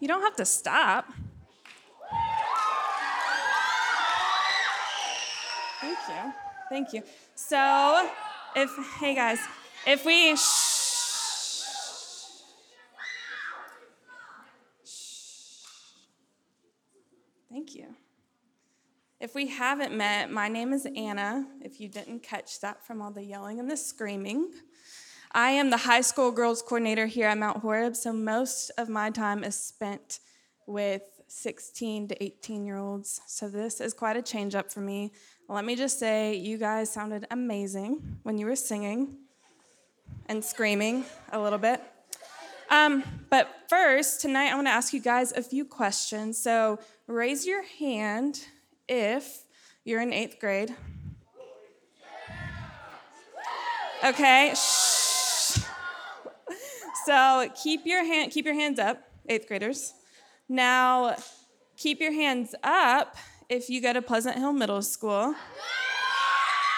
You don't have to stop. Thank you. Thank you. So, if, hey guys, if we, shh, Thank you. If we haven't met, my name is Anna, if you didn't catch that from all the yelling and the screaming. I am the high school girls coordinator here at Mount Horeb, so most of my time is spent with 16 to 18 year olds. So this is quite a change up for me. Let me just say, you guys sounded amazing when you were singing and screaming a little bit. Um, but first, tonight I want to ask you guys a few questions. So raise your hand if you're in eighth grade. Okay. Shh. So keep your hand keep your hands up, eighth graders. Now keep your hands up if you go to Pleasant Hill Middle School.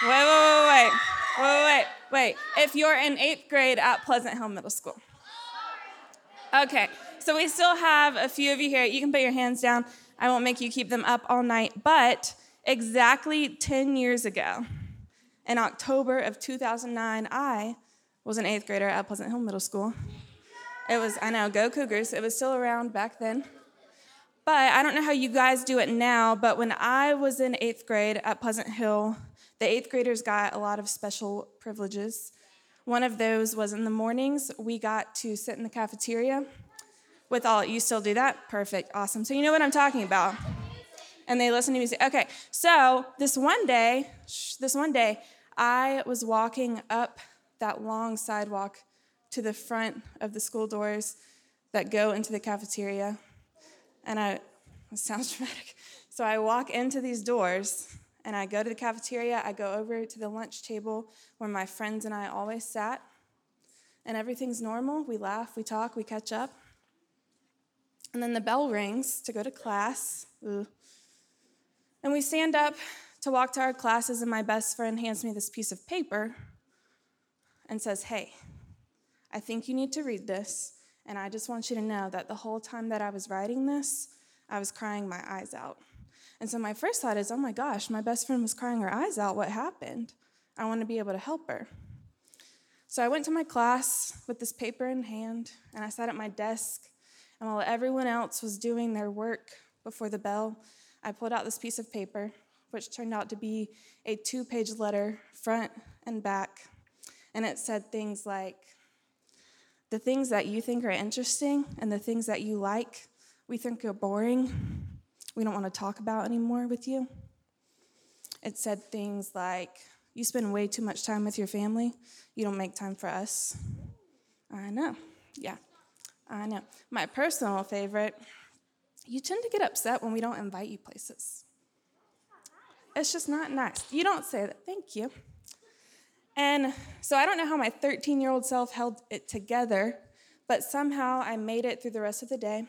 Wait, wait, wait, wait, wait, wait, wait. If you're in eighth grade at Pleasant Hill Middle School. Okay, so we still have a few of you here. You can put your hands down. I won't make you keep them up all night, but exactly 10 years ago, in October of 2009, I was an eighth grader at Pleasant Hill Middle School. It was, I know, go Cougars. It was still around back then. But I don't know how you guys do it now, but when I was in eighth grade at Pleasant Hill, the eighth graders got a lot of special privileges. One of those was in the mornings, we got to sit in the cafeteria with all, you still do that? Perfect, awesome. So you know what I'm talking about. And they listen to music. Okay, so this one day, this one day, I was walking up that long sidewalk to the front of the school doors that go into the cafeteria. And I, it sounds dramatic. So I walk into these doors and I go to the cafeteria. I go over to the lunch table where my friends and I always sat. And everything's normal. We laugh, we talk, we catch up. And then the bell rings to go to class. Ooh. And we stand up to walk to our classes, and my best friend hands me this piece of paper and says, Hey, I think you need to read this. And I just want you to know that the whole time that I was writing this, I was crying my eyes out. And so my first thought is, oh my gosh, my best friend was crying her eyes out. What happened? I want to be able to help her. So I went to my class with this paper in hand, and I sat at my desk. And while everyone else was doing their work before the bell, I pulled out this piece of paper, which turned out to be a two page letter, front and back. And it said things like, the things that you think are interesting and the things that you like, we think are boring, we don't want to talk about anymore with you. It said things like, You spend way too much time with your family, you don't make time for us. I know, yeah, I know. My personal favorite, you tend to get upset when we don't invite you places. It's just not nice. You don't say that, thank you. And so I don't know how my 13 year old self held it together, but somehow I made it through the rest of the day.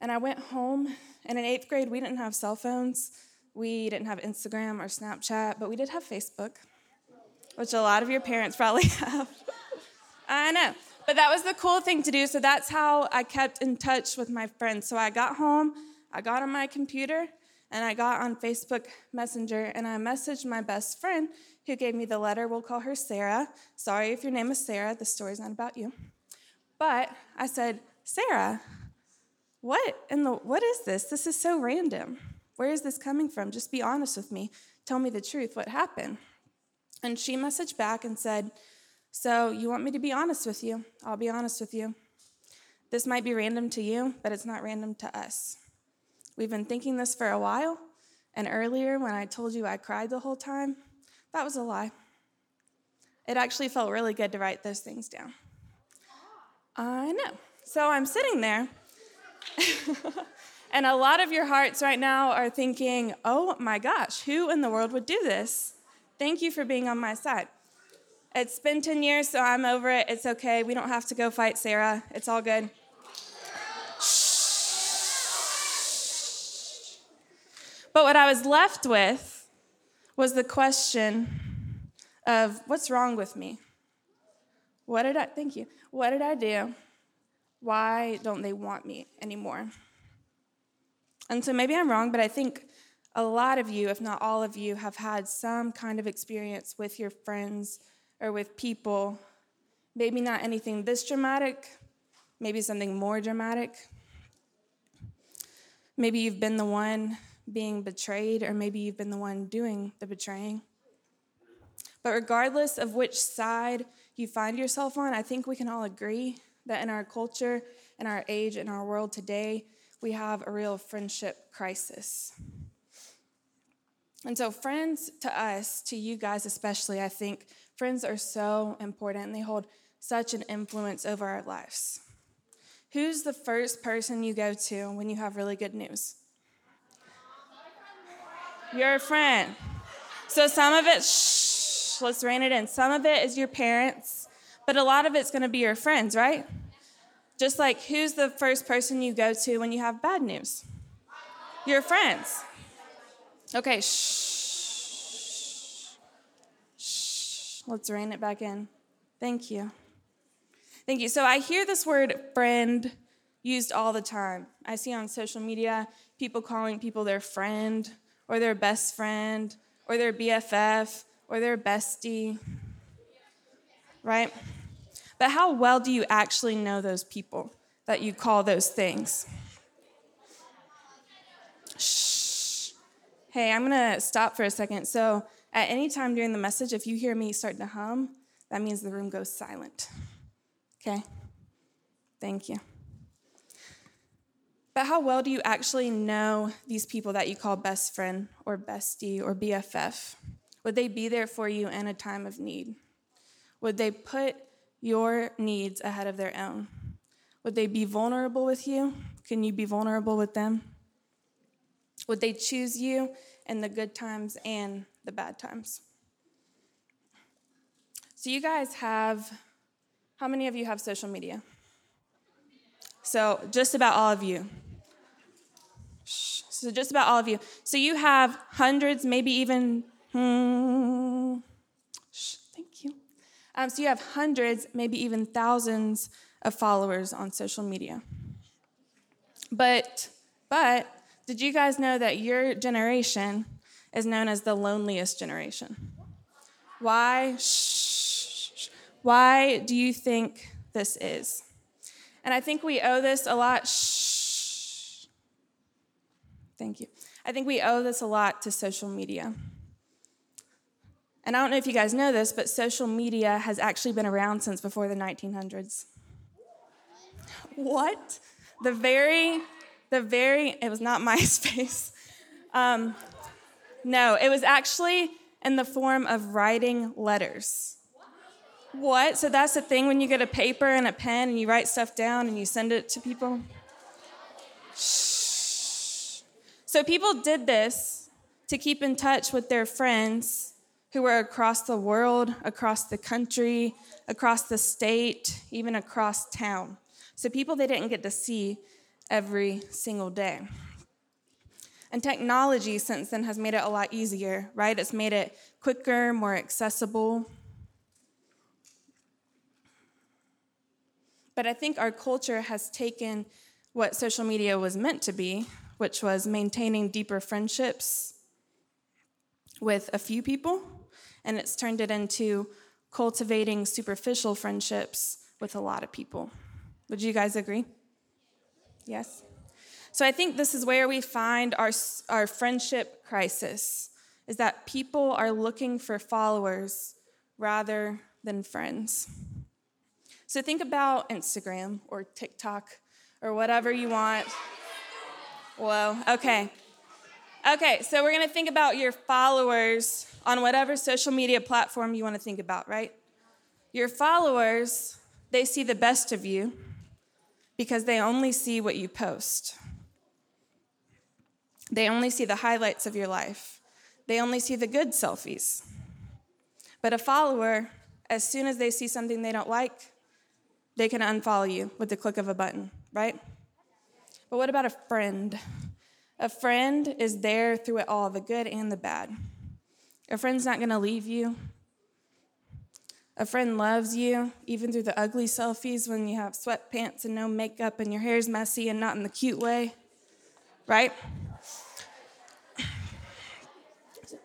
And I went home, and in eighth grade, we didn't have cell phones. We didn't have Instagram or Snapchat, but we did have Facebook, which a lot of your parents probably have. I know. But that was the cool thing to do. So that's how I kept in touch with my friends. So I got home, I got on my computer, and I got on Facebook Messenger, and I messaged my best friend who gave me the letter. We'll call her Sarah. Sorry if your name is Sarah, the story's not about you. But I said, Sarah, what in the what is this? This is so random. Where is this coming from? Just be honest with me. Tell me the truth. What happened? And she messaged back and said, So you want me to be honest with you? I'll be honest with you. This might be random to you, but it's not random to us. We've been thinking this for a while, and earlier when I told you I cried the whole time, that was a lie. It actually felt really good to write those things down. I know. So I'm sitting there, and a lot of your hearts right now are thinking, oh my gosh, who in the world would do this? Thank you for being on my side. It's been 10 years, so I'm over it. It's okay. We don't have to go fight Sarah. It's all good. But what I was left with was the question of what's wrong with me? What did I, thank you, what did I do Why don't they want me anymore? And so maybe I'm wrong, but I think a lot of you, if not all of you, have had some kind of experience with your friends or with people. Maybe not anything this dramatic, maybe something more dramatic. Maybe you've been the one being betrayed, or maybe you've been the one doing the betraying. But regardless of which side you find yourself on, I think we can all agree that in our culture, in our age, in our world today, we have a real friendship crisis. And so, friends to us, to you guys especially, I think friends are so important and they hold such an influence over our lives. Who's the first person you go to when you have really good news? Your friend. So, some of it, shh, let's rein it in. Some of it is your parents, but a lot of it's going to be your friends, right? Just like who's the first person you go to when you have bad news? Your friends. Okay, shh. Shh. Let's rein it back in. Thank you. Thank you. So I hear this word friend used all the time. I see on social media people calling people their friend or their best friend or their BFF or their bestie. Right? But how well do you actually know those people that you call those things? Shh. Hey, I'm going to stop for a second. So, at any time during the message, if you hear me start to hum, that means the room goes silent. Okay? Thank you. But how well do you actually know these people that you call best friend or bestie or BFF? Would they be there for you in a time of need? Would they put your needs ahead of their own? Would they be vulnerable with you? Can you be vulnerable with them? Would they choose you in the good times and the bad times? So, you guys have, how many of you have social media? So, just about all of you. So, just about all of you. So, you have hundreds, maybe even, hmm, thank you. Um, so, you have hundreds, maybe even thousands of followers on social media. But, but, did you guys know that your generation is known as the loneliest generation? Why? Shh, why do you think this is? And I think we owe this a lot. Thank you. I think we owe this a lot to social media. And I don't know if you guys know this, but social media has actually been around since before the 1900s. What? The very the very, it was not MySpace. Um, no, it was actually in the form of writing letters. What? So that's the thing when you get a paper and a pen and you write stuff down and you send it to people? Shh. So people did this to keep in touch with their friends who were across the world, across the country, across the state, even across town. So people they didn't get to see every single day. And technology since then has made it a lot easier, right? It's made it quicker, more accessible. But I think our culture has taken what social media was meant to be, which was maintaining deeper friendships with a few people, and it's turned it into cultivating superficial friendships with a lot of people. Would you guys agree? Yes? So I think this is where we find our, our friendship crisis is that people are looking for followers rather than friends. So think about Instagram or TikTok or whatever you want. Whoa, okay. Okay, so we're gonna think about your followers on whatever social media platform you wanna think about, right? Your followers, they see the best of you because they only see what you post. They only see the highlights of your life. They only see the good selfies. But a follower, as soon as they see something they don't like, they can unfollow you with the click of a button, right? But what about a friend? A friend is there through it all, the good and the bad. A friend's not going to leave you. A friend loves you, even through the ugly selfies when you have sweatpants and no makeup and your hair's messy and not in the cute way, right?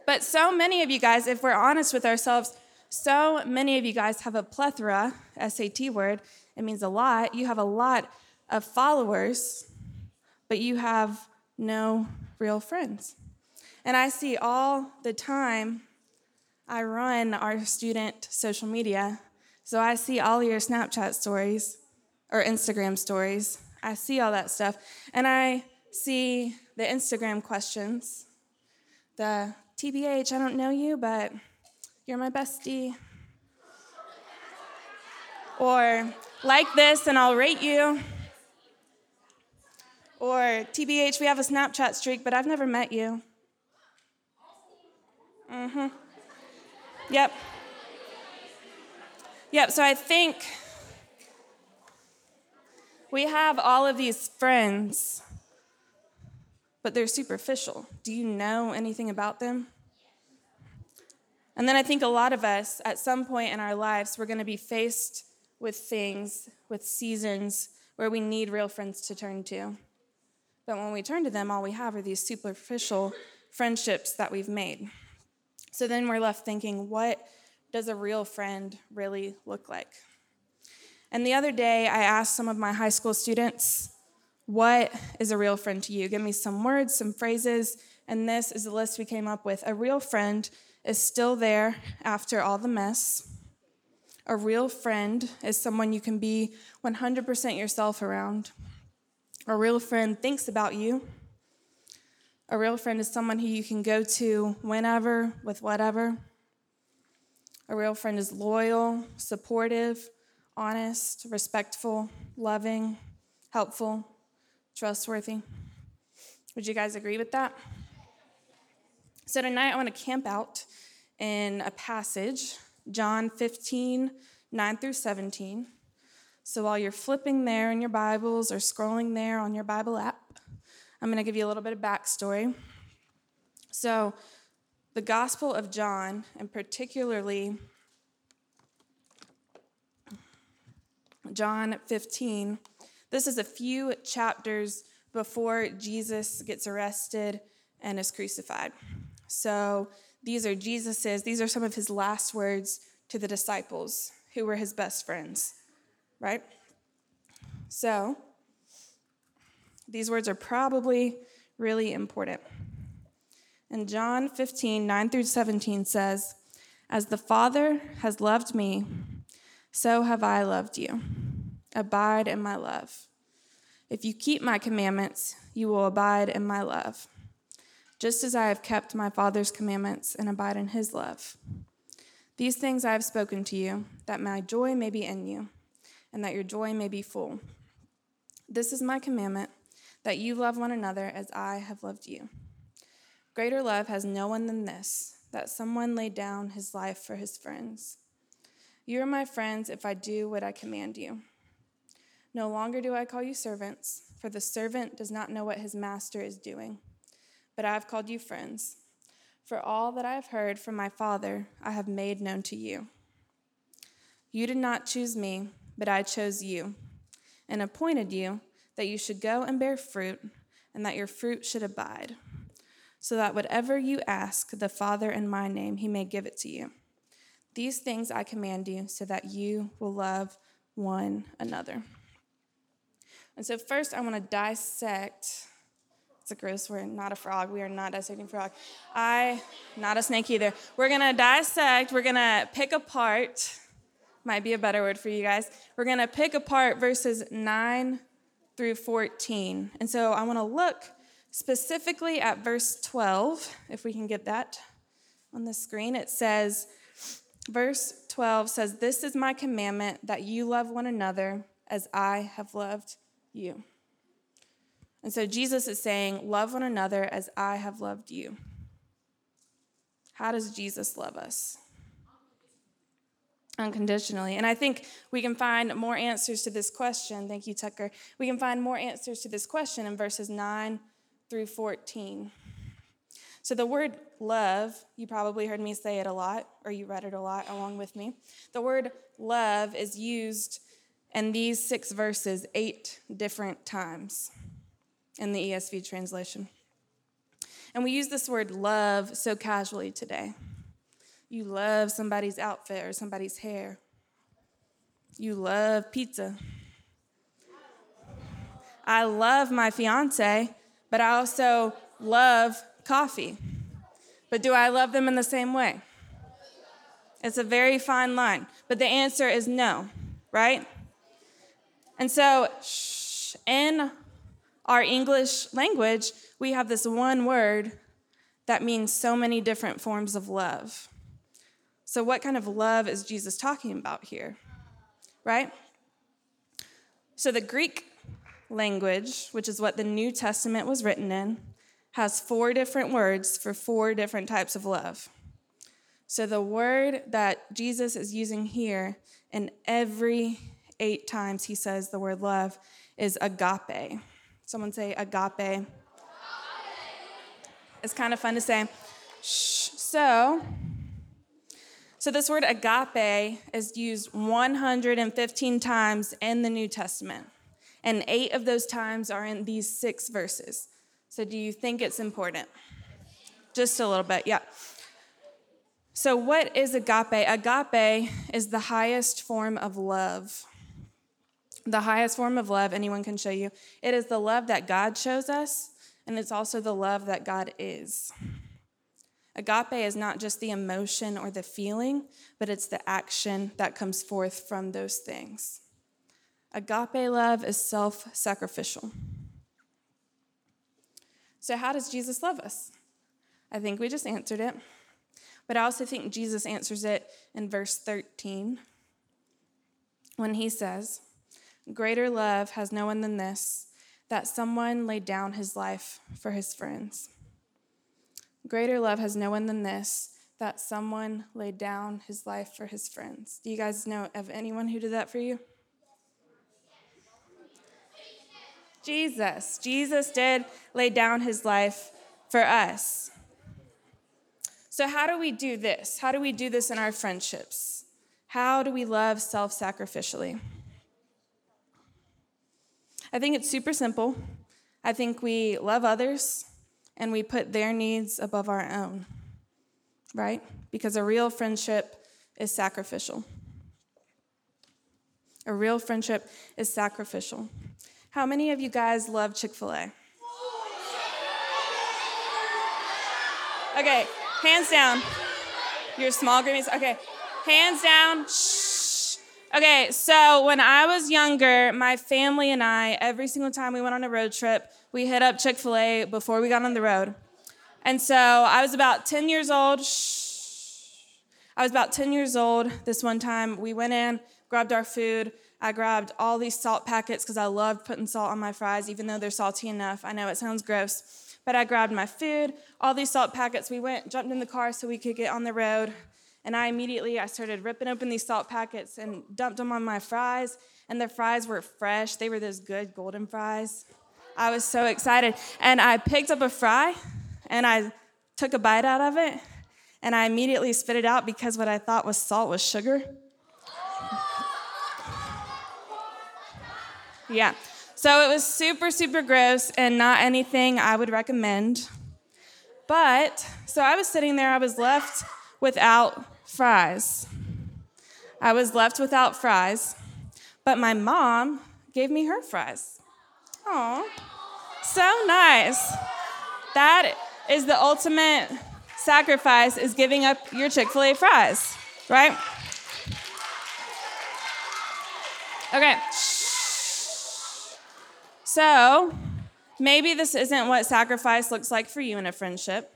But so many of you guys, if we're honest with ourselves, so many of you guys have a plethora, SAT word, it means a lot. You have a lot of followers, but you have no real friends. And I see all the time, I run our student social media. So I see all your Snapchat stories or Instagram stories. I see all that stuff. And I see the Instagram questions, the TBH, I don't know you, but you're my bestie. Or like this and I'll rate you. Or TBH, we have a Snapchat streak, but I've never met you. Mm hmm. Yep. Yep, so I think we have all of these friends, but they're superficial. Do you know anything about them? And then I think a lot of us, at some point in our lives, we're going to be faced with things, with seasons where we need real friends to turn to. But when we turn to them, all we have are these superficial friendships that we've made. So then we're left thinking, what does a real friend really look like? And the other day, I asked some of my high school students, what is a real friend to you? Give me some words, some phrases, and this is the list we came up with. A real friend is still there after all the mess. A real friend is someone you can be 100% yourself around. A real friend thinks about you. A real friend is someone who you can go to whenever, with whatever. A real friend is loyal, supportive, honest, respectful, loving, helpful, trustworthy. Would you guys agree with that? So tonight I want to camp out in a passage, John 15, 9 through 17. So while you're flipping there in your Bibles or scrolling there on your Bible app, I'm going to give you a little bit of backstory. So, the Gospel of John, and particularly John 15, this is a few chapters before Jesus gets arrested and is crucified. So these are Jesus's, these are some of his last words to the disciples who were his best friends, right? So these words are probably really important. And John 15, 9 through 17 says, As the Father has loved me, so have I loved you. Abide in my love. If you keep my commandments, you will abide in my love just as I have kept my Father's commandments and abide in his love. These things I have spoken to you, that my joy may be in you, and that your joy may be full. This is my commandment, that you love one another as I have loved you. Greater love has no one than this, that someone laid down his life for his friends. You are my friends if I do what I command you. No longer do I call you servants, for the servant does not know what his master is doing but I have called you friends. For all that I have heard from my Father, I have made known to you. You did not choose me, but I chose you, and appointed you that you should go and bear fruit, and that your fruit should abide, so that whatever you ask the Father in my name, he may give it to you. These things I command you, so that you will love one another. And so, first, I want to dissect it's a gross word, not a frog. We are not dissecting frog. I, not a snake either. We're gonna dissect, we're gonna pick apart, might be a better word for you guys. We're gonna pick apart verses 9 through 14. And so I wanna look specifically at verse 12, if we can get that on the screen. It says, verse 12 says, This is my commandment that you love one another as I have loved you. And so Jesus is saying, Love one another as I have loved you. How does Jesus love us? Unconditionally. And I think we can find more answers to this question. Thank you, Tucker. We can find more answers to this question in verses 9 through 14. So, the word love, you probably heard me say it a lot, or you read it a lot along with me. The word love is used in these six verses eight different times in the ESV translation. And we use this word love so casually today. You love somebody's outfit or somebody's hair. You love pizza. I love my fiance, but I also love coffee. But do I love them in the same way? It's a very fine line. But the answer is no, right? And so, in our English language, we have this one word that means so many different forms of love. So, what kind of love is Jesus talking about here? Right? So, the Greek language, which is what the New Testament was written in, has four different words for four different types of love. So the word that Jesus is using here, in every eight times he says the word love, is agape. Someone say agape. agape. It's kind of fun to say. Shh. So, so this word agape is used 115 times in the New Testament, and eight of those times are in these six verses. So, do you think it's important? Just a little bit, yeah. So, what is agape? Agape is the highest form of love. The highest form of love anyone can show you. It is the love that God shows us, and it's also the love that God is. Agape is not just the emotion or the feeling, but it's the action that comes forth from those things. Agape love is self sacrificial. So, how does Jesus love us? I think we just answered it. But I also think Jesus answers it in verse 13 when he says, Greater love has no one than this, that someone laid down his life for his friends. Greater love has no one than this, that someone laid down his life for his friends. Do you guys know of anyone who did that for you? Jesus. Jesus did lay down his life for us. So, how do we do this? How do we do this in our friendships? How do we love self sacrificially? I think it's super simple. I think we love others and we put their needs above our own, right? Because a real friendship is sacrificial. A real friendship is sacrificial. How many of you guys love Chick fil A? Okay, hands down. Your small groupies. Okay, hands down. Shh. Okay, so when I was younger, my family and I, every single time we went on a road trip, we hit up Chick fil A before we got on the road. And so I was about 10 years old. Shh. I was about 10 years old this one time. We went in, grabbed our food. I grabbed all these salt packets because I loved putting salt on my fries, even though they're salty enough. I know it sounds gross, but I grabbed my food, all these salt packets. We went, jumped in the car so we could get on the road, and I immediately I started ripping open these salt packets and dumped them on my fries. And the fries were fresh; they were those good golden fries. I was so excited, and I picked up a fry, and I took a bite out of it, and I immediately spit it out because what I thought was salt was sugar. Yeah. So it was super, super gross and not anything I would recommend. But, so I was sitting there, I was left without fries. I was left without fries, but my mom gave me her fries. Oh, so nice. That is the ultimate sacrifice is giving up your Chick-fil-A fries, right? Okay. So, maybe this isn't what sacrifice looks like for you in a friendship.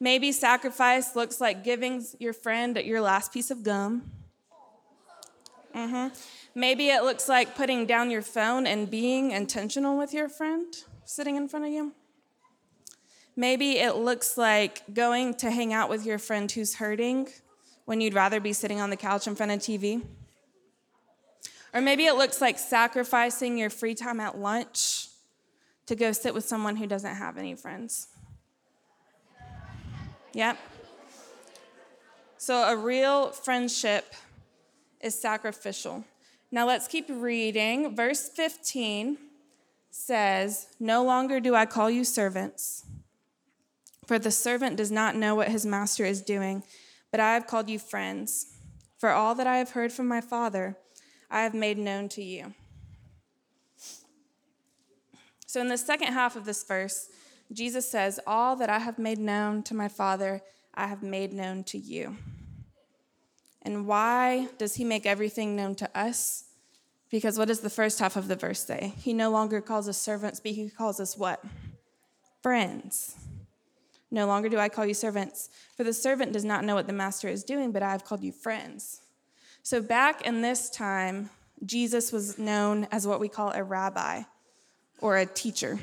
Maybe sacrifice looks like giving your friend your last piece of gum. Mm-hmm. Maybe it looks like putting down your phone and being intentional with your friend sitting in front of you. Maybe it looks like going to hang out with your friend who's hurting when you'd rather be sitting on the couch in front of TV. Or maybe it looks like sacrificing your free time at lunch to go sit with someone who doesn't have any friends. Yep. So a real friendship is sacrificial. Now let's keep reading. Verse 15 says, No longer do I call you servants, for the servant does not know what his master is doing, but I have called you friends. For all that I have heard from my Father, I have made known to you. So, in the second half of this verse, Jesus says, All that I have made known to my Father, I have made known to you. And why does he make everything known to us? Because what does the first half of the verse say? He no longer calls us servants, but he calls us what? Friends. No longer do I call you servants, for the servant does not know what the master is doing, but I have called you friends. So back in this time, Jesus was known as what we call a rabbi or a teacher.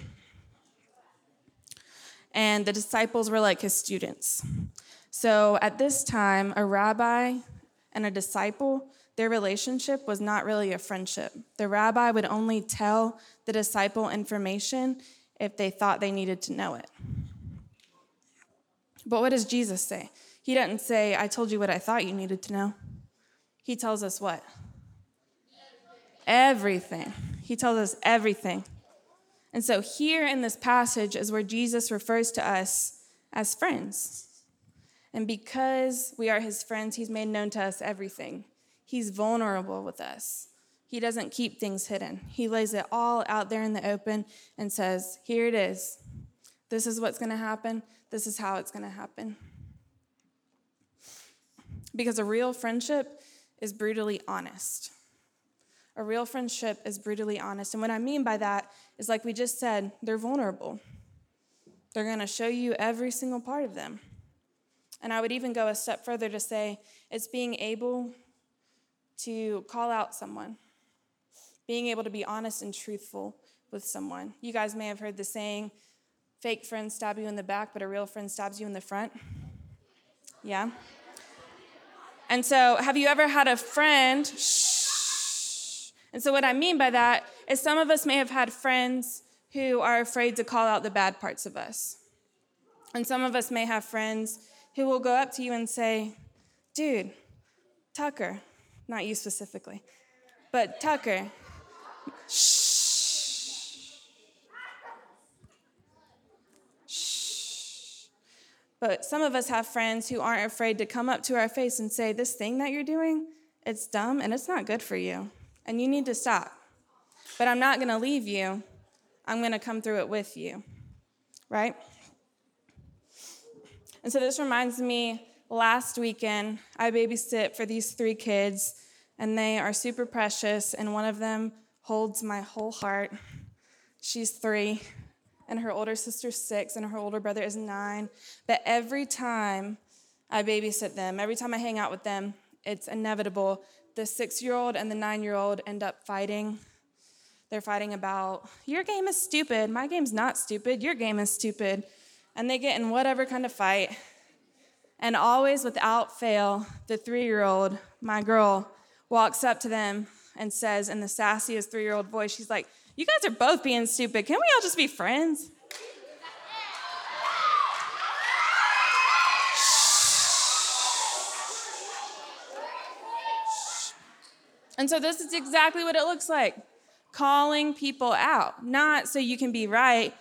And the disciples were like his students. So at this time, a rabbi and a disciple, their relationship was not really a friendship. The rabbi would only tell the disciple information if they thought they needed to know it. But what does Jesus say? He doesn't say, I told you what I thought you needed to know. He tells us what? Everything. He tells us everything. And so, here in this passage is where Jesus refers to us as friends. And because we are his friends, he's made known to us everything. He's vulnerable with us. He doesn't keep things hidden. He lays it all out there in the open and says, Here it is. This is what's going to happen. This is how it's going to happen. Because a real friendship is brutally honest. A real friendship is brutally honest. And what I mean by that is, like we just said, they're vulnerable. They're going to show you every single part of them. And I would even go a step further to say it's being able to call out someone, being able to be honest and truthful with someone. You guys may have heard the saying, fake friends stab you in the back, but a real friend stabs you in the front. Yeah? And so, have you ever had a friend? Shh. And so, what I mean by that is some of us may have had friends who are afraid to call out the bad parts of us. And some of us may have friends who will go up to you and say, Dude, Tucker, not you specifically, but Tucker, shh. Shh. But some of us have friends who aren't afraid to come up to our face and say, This thing that you're doing, it's dumb and it's not good for you, and you need to stop. But I'm not gonna leave you, I'm gonna come through it with you, right? And so this reminds me last weekend, I babysit for these three kids, and they are super precious, and one of them holds my whole heart. She's three, and her older sister's six, and her older brother is nine. But every time I babysit them, every time I hang out with them, it's inevitable. The six year old and the nine year old end up fighting. They're fighting about, your game is stupid. My game's not stupid. Your game is stupid and they get in whatever kind of fight. And always, without fail, the three year old, my girl, walks up to them and says in the sassiest three year old voice, she's like, You guys are both being stupid. Can we all just be friends? And so, this is exactly what it looks like calling people out, not so you can be right,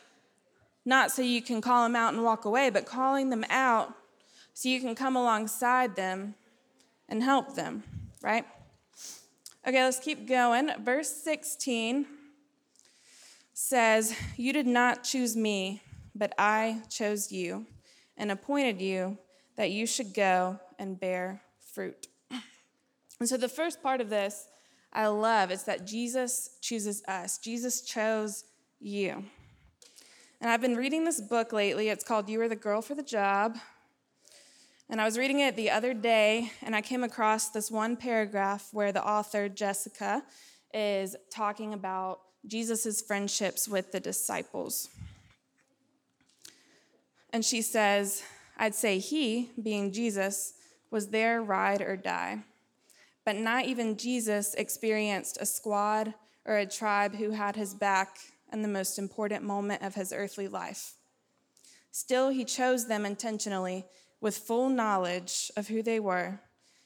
not so you can call them out and walk away, but calling them out so you can come alongside them and help them, right? Okay, let's keep going. Verse 16 says, You did not choose me, but I chose you and appointed you that you should go and bear fruit. And so the first part of this I love is that Jesus chooses us. Jesus chose you. And I've been reading this book lately. It's called You Are the Girl for the Job. And I was reading it the other day, and I came across this one paragraph where the author, Jessica, is talking about Jesus' friendships with the disciples. And she says, I'd say he, being Jesus, was their ride or die. But not even Jesus experienced a squad or a tribe who had his back in the most important moment of his earthly life. Still, he chose them intentionally with full knowledge of who they were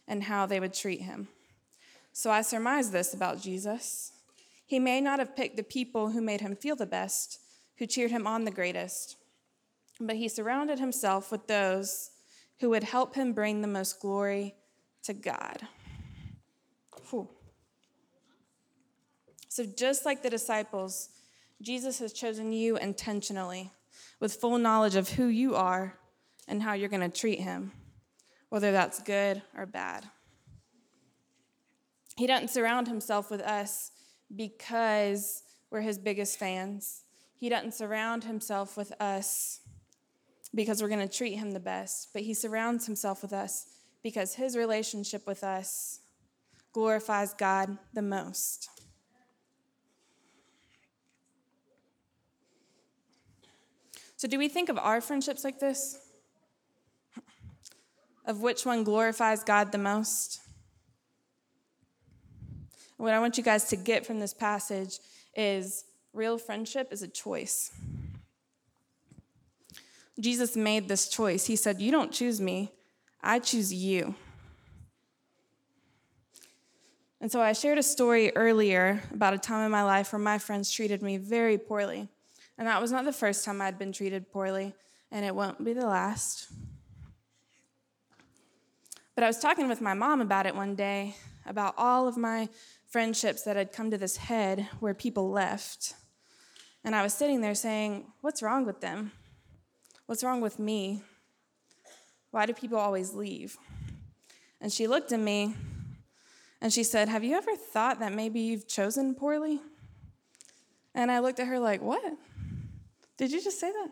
and how they would treat him. So I surmise this about Jesus. He may not have picked the people who made him feel the best, who cheered him on the greatest, but he surrounded himself with those who would help him bring the most glory to God. So, just like the disciples, Jesus has chosen you intentionally with full knowledge of who you are and how you're going to treat him, whether that's good or bad. He doesn't surround himself with us because we're his biggest fans. He doesn't surround himself with us because we're going to treat him the best, but he surrounds himself with us because his relationship with us glorifies God the most. So, do we think of our friendships like this? Of which one glorifies God the most? What I want you guys to get from this passage is real friendship is a choice. Jesus made this choice. He said, You don't choose me, I choose you. And so I shared a story earlier about a time in my life where my friends treated me very poorly. And that was not the first time I'd been treated poorly, and it won't be the last. But I was talking with my mom about it one day, about all of my friendships that had come to this head where people left. And I was sitting there saying, What's wrong with them? What's wrong with me? Why do people always leave? And she looked at me and she said, Have you ever thought that maybe you've chosen poorly? And I looked at her like, What? Did you just say that?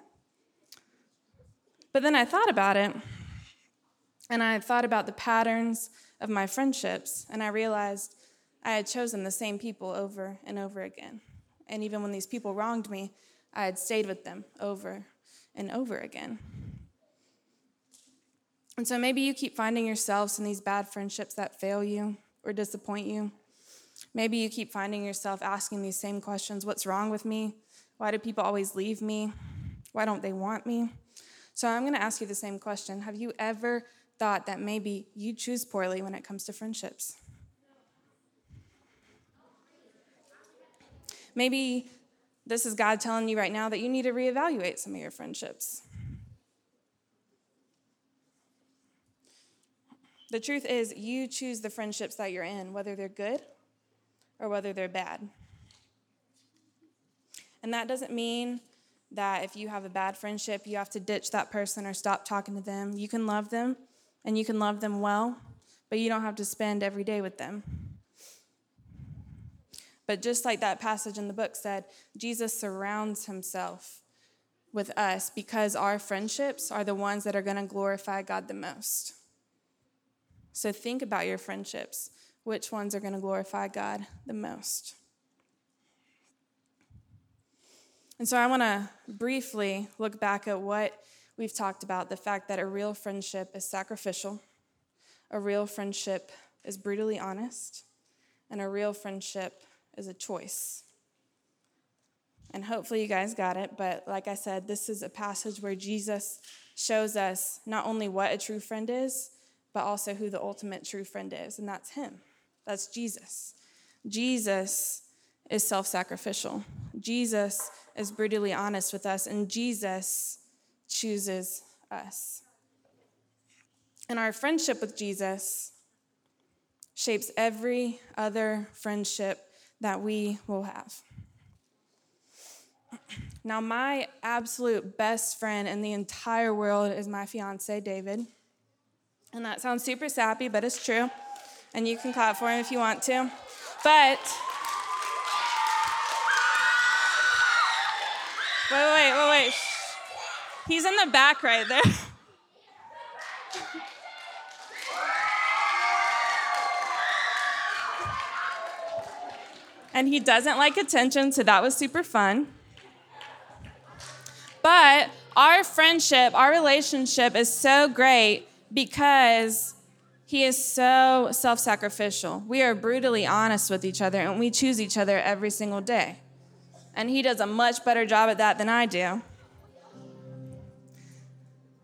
But then I thought about it and I thought about the patterns of my friendships and I realized I had chosen the same people over and over again. And even when these people wronged me, I had stayed with them over and over again. And so maybe you keep finding yourselves in these bad friendships that fail you or disappoint you. Maybe you keep finding yourself asking these same questions What's wrong with me? Why do people always leave me? Why don't they want me? So I'm going to ask you the same question Have you ever thought that maybe you choose poorly when it comes to friendships? Maybe this is God telling you right now that you need to reevaluate some of your friendships. The truth is, you choose the friendships that you're in, whether they're good or whether they're bad. And that doesn't mean that if you have a bad friendship, you have to ditch that person or stop talking to them. You can love them and you can love them well, but you don't have to spend every day with them. But just like that passage in the book said, Jesus surrounds himself with us because our friendships are the ones that are going to glorify God the most. So think about your friendships. Which ones are going to glorify God the most? And so I want to briefly look back at what we've talked about the fact that a real friendship is sacrificial, a real friendship is brutally honest, and a real friendship is a choice. And hopefully you guys got it, but like I said, this is a passage where Jesus shows us not only what a true friend is, but also who the ultimate true friend is, and that's Him. That's Jesus. Jesus is self sacrificial. Jesus is brutally honest with us, and Jesus chooses us. And our friendship with Jesus shapes every other friendship that we will have. Now, my absolute best friend in the entire world is my fiance, David. And that sounds super sappy, but it's true. And you can clap for him if you want to. But, wait, wait, wait, wait. He's in the back right there. and he doesn't like attention, so that was super fun. But our friendship, our relationship is so great because he is so self sacrificial. We are brutally honest with each other and we choose each other every single day. And he does a much better job at that than I do.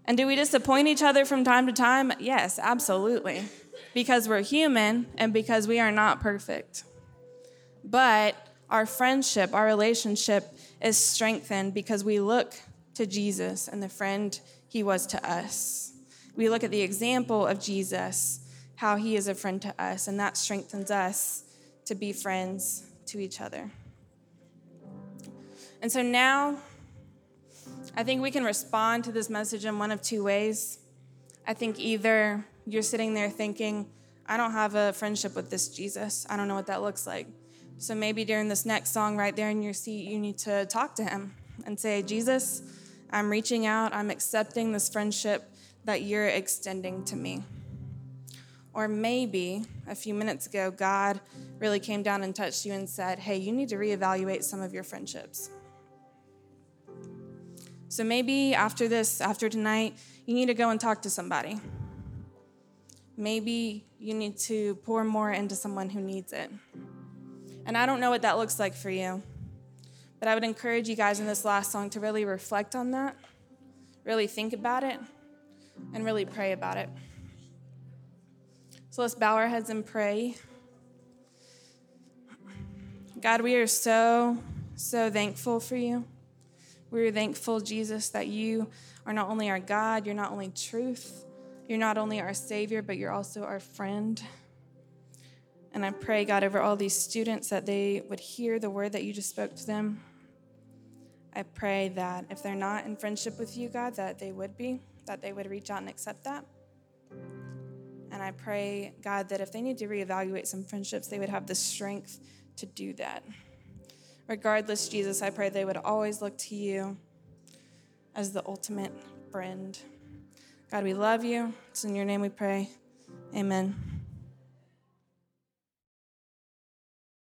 And do we disappoint each other from time to time? Yes, absolutely. Because we're human and because we are not perfect. But our friendship, our relationship is strengthened because we look to Jesus and the friend he was to us. We look at the example of Jesus, how he is a friend to us, and that strengthens us to be friends to each other. And so now, I think we can respond to this message in one of two ways. I think either you're sitting there thinking, I don't have a friendship with this Jesus. I don't know what that looks like. So maybe during this next song, right there in your seat, you need to talk to him and say, Jesus, I'm reaching out, I'm accepting this friendship that you're extending to me. Or maybe a few minutes ago, God really came down and touched you and said, Hey, you need to reevaluate some of your friendships. So maybe after this, after tonight, you need to go and talk to somebody. Maybe you need to pour more into someone who needs it. And I don't know what that looks like for you, but I would encourage you guys in this last song to really reflect on that, really think about it, and really pray about it. So let's bow our heads and pray. God, we are so, so thankful for you. We're thankful, Jesus, that you are not only our God, you're not only truth, you're not only our Savior, but you're also our friend. And I pray, God, over all these students that they would hear the word that you just spoke to them. I pray that if they're not in friendship with you, God, that they would be, that they would reach out and accept that. And I pray, God, that if they need to reevaluate some friendships, they would have the strength to do that. Regardless, Jesus, I pray they would always look to you as the ultimate friend. God, we love you. It's in your name we pray. Amen.